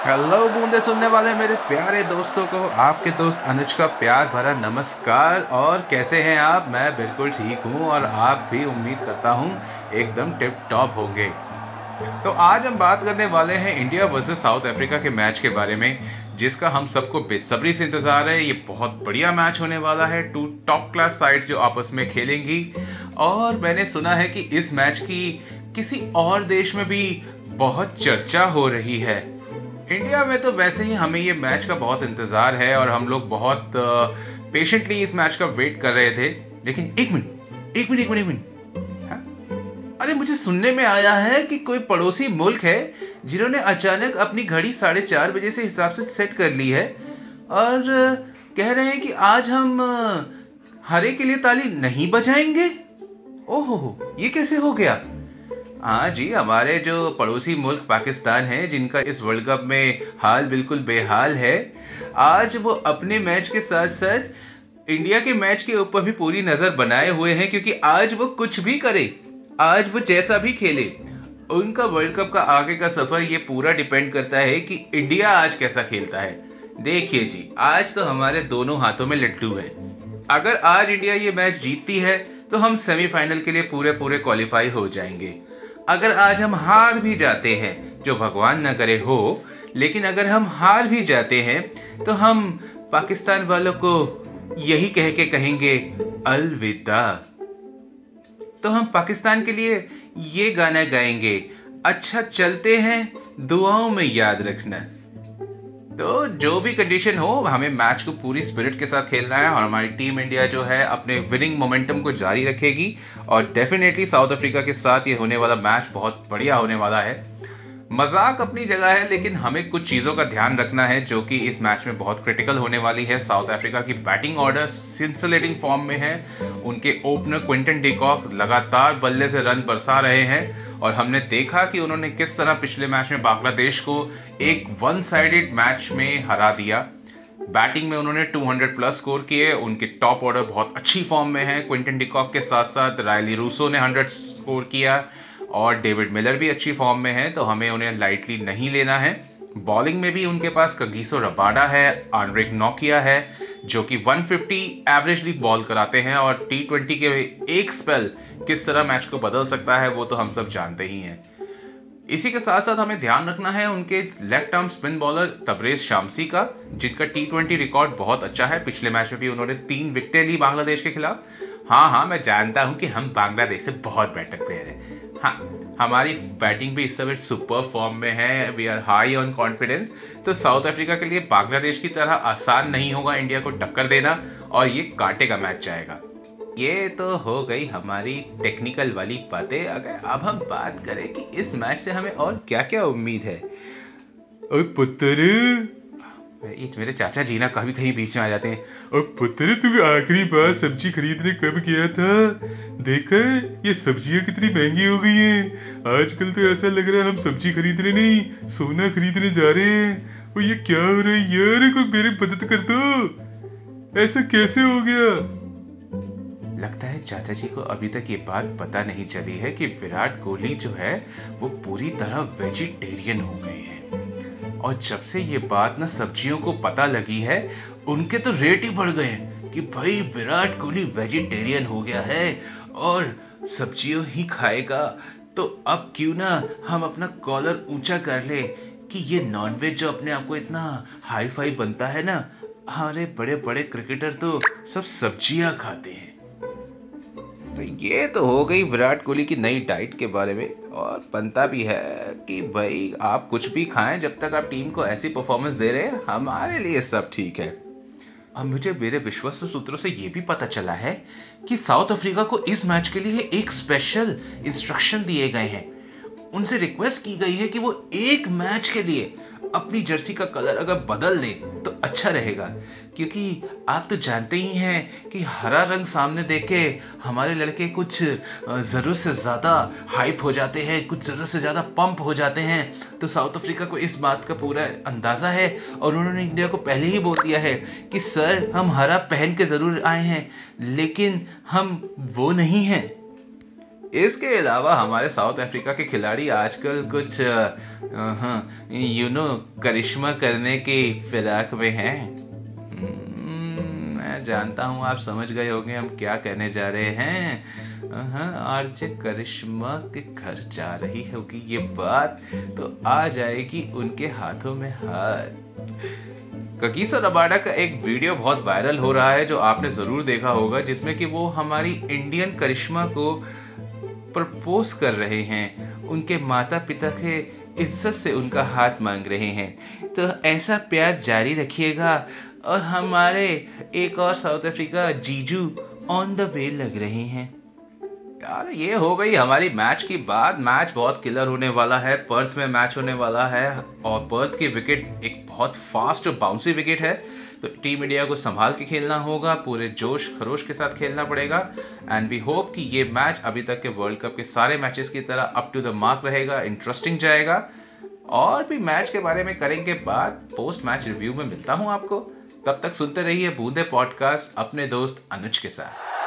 Hello बूंदे सुनने वाले मेरे प्यारे दोस्तों को, आपके दोस्त अनुज का प्यार भरा नमस्कार। और कैसे हैं आप? मैं बिल्कुल ठीक हूँ और आप भी उम्मीद करता हूँ एकदम टिप टॉप होंगे। तो आज हम बात करने वाले हैं इंडिया वर्सेस साउथ अफ्रीका के मैच के बारे में, जिसका हम सबको बेसब्री से इंतज़ार है। ये बहुत बढ़िया मैच होने वाला है। टू टॉप क्लास साइड्स जो आपस में खेलेंगी। और मैंने सुना है कि इस मैच की किसी और देश में भी बहुत चर्चा हो रही है। इंडिया में तो वैसे ही हमें ये मैच का बहुत इंतज़ार है और हम लोग बहुत पेशेंटली इस मैच का वेट कर रहे थे। लेकिन एक मिनट एक मिनट एक मिनट एक मिनट। हाँ? अरे मुझे सुनने में आया है कि कोई पड़ोसी मुल्क है जिन्होंने अचानक अपनी घड़ी साढ़े चार बजे से हिसाब से सेट कर ली है और कह रहे हैं कि आज हम हरे के लिए ताली नहीं बजाएँगे? ओहो ये कैसे हो गया? हाँ जी, हमारे जो पड़ोसी मुल्क पाकिस्तान है, जिनका इस वर्ल्ड कप में हाल बिल्कुल बेहाल है, आज वो अपने मैच के साथ साथ इंडिया के मैच के ऊपर भी पूरी नज़र बनाए हुए हैं, क्योंकि आज वो कुछ भी करे, आज वो जैसा भी खेले, उनका वर्ल्ड कप का आगे का सफ़र ये पूरा डिपेंड करता है कि इंडिया आज कैसा खेलता है। देखिए जी, आज तो हमारे दोनों हाथों में लड्डू है। अगर आज इंडिया ये मैच जीतती है तो हम सेमीफाइनल के लिए पूरे पूरे क्वालिफाई हो जाएँगे। अगर आज हम हार भी जाते हैं, जो भगवान ना करे हो, लेकिन अगर हम हार भी जाते हैं तो हम पाकिस्तान वालों को यही कह के कहेंगे, अलविदा। तो हम पाकिस्तान के लिए ये गाना गाएँगे अच्छा चलते हैं, दुआओं में याद रखना। तो जो भी कंडीशन हो, हमें मैच को पूरी स्पिरिट के साथ खेलना है और हमारी टीम इंडिया जो है अपने विनिंग मोमेंटम को जारी रखेगी और डेफिनेटली साउथ अफ्रीका के साथ ये होने वाला मैच बहुत बढ़िया होने वाला है। मज़ाक अपनी जगह है, लेकिन हमें कुछ चीज़ों का ध्यान रखना है जो कि इस मैच में बहुत क्रिटिकल होने वाली है। साउथ अफ्रीका की बैटिंग ऑर्डर सिंसलेटिंग फॉर्म में है। उनके ओपनर क्विंटन डिकॉक लगातार बल्ले से रन बरसा रहे हैं। और हमने देखा कि उन्होंने किस तरह पिछले मैच में बांग्लादेश को एक वन साइडेड मैच में हरा दिया। बैटिंग में उन्होंने 200 प्लस स्कोर किए। उनके टॉप ऑर्डर बहुत अच्छी फॉर्म में है। क्विंटन डिकॉक के साथ साथ रायली रूसो ने 100 स्कोर किया और डेविड मिलर भी अच्छी फॉर्म में है तो हमें उन्हें लाइटली नहीं लेना है। बॉलिंग में भी उनके पास कगीसो रबाडा है आंड्रिक नोकिया है जो कि 150 एवरेजली बॉल कराते हैं और टी ट्वेंटी के एक स्पेल किस तरह मैच को बदल सकता है, वो तो हम सब जानते ही हैं। इसी के साथ साथ हमें ध्यान रखना है उनके left arm spin bowler Tabraiz Shamsi का, जिनका टी ट्वेंटी रिकॉर्ड बहुत अच्छा है। पिछले मैच में भी उन्होंने तीन विकटें ली बांग्लादेश के खिलाफ। हाँ हाँ मैं जानता हूँ कि हम बांग्लादेश से बहुत बेटर प्लेयर हैं। हाँ हमारी बैटिंग भी इस समय सुपर फॉर्म में है we are high on confidence तो साउथ अफ्रीका के लिए बांग्लादेश की तरह आसान नहीं होगा इंडिया को टक्कर देना, और ये कांटे का मैच जाएगा। ये तो हो गई हमारी टेक्निकल वाली बातें। अगर अब हम बात करें कि इस मैच से हमें और क्या क्या उम्मीद है? पुत्र! ये मेरे चाचा जी ना कभी कहीं बीच में आ जाते हैं। और पुत्र तू आखिरी बार सब्ज़ी खरीदने कब गया था? देखा ये सब्ज़ियाँ कितनी महँगी हो गई हैं। आजकल तो ऐसा लग रहा है हम सब्ज़ी खरीदने नहीं, सोना खरीदने जा रहे हैं। और ये क्या हो रहा है यार कोई मेरी मदद कर दो। ऐसा कैसे हो गया? लगता है चाचा जी को अभी तक ये बात पता नहीं चली है कि विराट कोहली जो है, वो पूरी तरह वेजिटेरियन हो गए हैं। और जब से ये बात ना सब्जियों को पता लगी है, उनके तो रेट ही बढ़ गए कि भाई विराट कोहली वेजिटेरियन हो गया है और सब्जियों ही खाएगा। तो अब क्यों ना हम अपना कॉलर ऊँचा कर ले कि ये नॉनवेज जो अपने आप को इतना हाई फाई बनता है ना, हमारे बड़े बड़े क्रिकेटर तो सब सब्ज़ियाँ खाते हैं। तो ये तो हो गई विराट कोहली की नई डाइट के बारे में, और बनता भी है कि भाई आप कुछ भी खाएँ, जब तक आप टीम को ऐसी परफॉर्मेंस दे रहे हैं, हमारे लिए सब ठीक है। अब मुझे मेरे विश्वस्त सूत्रों से यह भी पता चला है कि साउथ अफ्रीका को इस मैच के लिए एक स्पेशल इंस्ट्रक्शन दिए गए हैं। उनसे रिक्वेस्ट की गई है कि वो एक मैच के लिए अपनी जर्सी का कलर अगर बदल दें तो अच्छा रहेगा। क्योंकि आप तो जानते ही हैं कि हरा रंग सामने देखे हमारे लड़के कुछ ज़रूरत से ज़्यादा हाइप हो जाते हैं, कुछ ज़रूरत से ज़्यादा पंप हो जाते हैं। तो साउथ अफ्रीका को इस बात का पूरा अंदाज़ा है और उन्होंने इंडिया को पहले ही बोल दिया है कि, सर, हम हरा पहन के ज़रूर आए हैं, लेकिन हम वो नहीं हैं। इसके अलावा हमारे साउथ अफ्रीका के खिलाड़ी आजकल कुछ यू नो करिश्मा करने की फिराक में हैं। हम्म, मैं जानता हूँ आप समझ गए होंगे हम क्या कहने जा रहे हैं। आरजे करिश्मा के घर जा रही होगी ये बात तो आ जाएगी उनके हाथों में हाथ। ककीसा रबाडा का एक वीडियो बहुत वायरल हो रहा है जो आपने ज़रूर देखा होगा जिसमें कि वो हमारी इंडियन करिश्मा को प्रपोज कर रहे हैं। उनके माता पिता के इज़्ज़त से उनका हाथ मांग रहे हैं। तो ऐसा प्यार जारी रखिएगा और हमारे एक और साउथ अफ्रीका जीजू ऑन द वे लग रहे हैं। यार, ये हो गई हमारी मैच की बात। मैच बहुत किलर होने वाला है। पर्थ में मैच होने वाला है। और पर्थ की विकेट एक बहुत फास्ट और बाउंसी विकेट है। तो टीम इंडिया को संभाल के खेलना होगा, पूरे जोश खरोश के साथ खेलना पड़ेगा एंड वी होप कि ये मैच अभी तक के वर्ल्ड कप के सारे मैचेस की तरह अप टू द मार्क रहेगा इंटरेस्टिंग जाएगा, और भी मैच के बारे में करेंगे बात पोस्ट मैच रिव्यू में मिलता हूँ आपको, तब तक सुनते रहिए बूंदे पॉडकास्ट अपने दोस्त अनुज के साथ।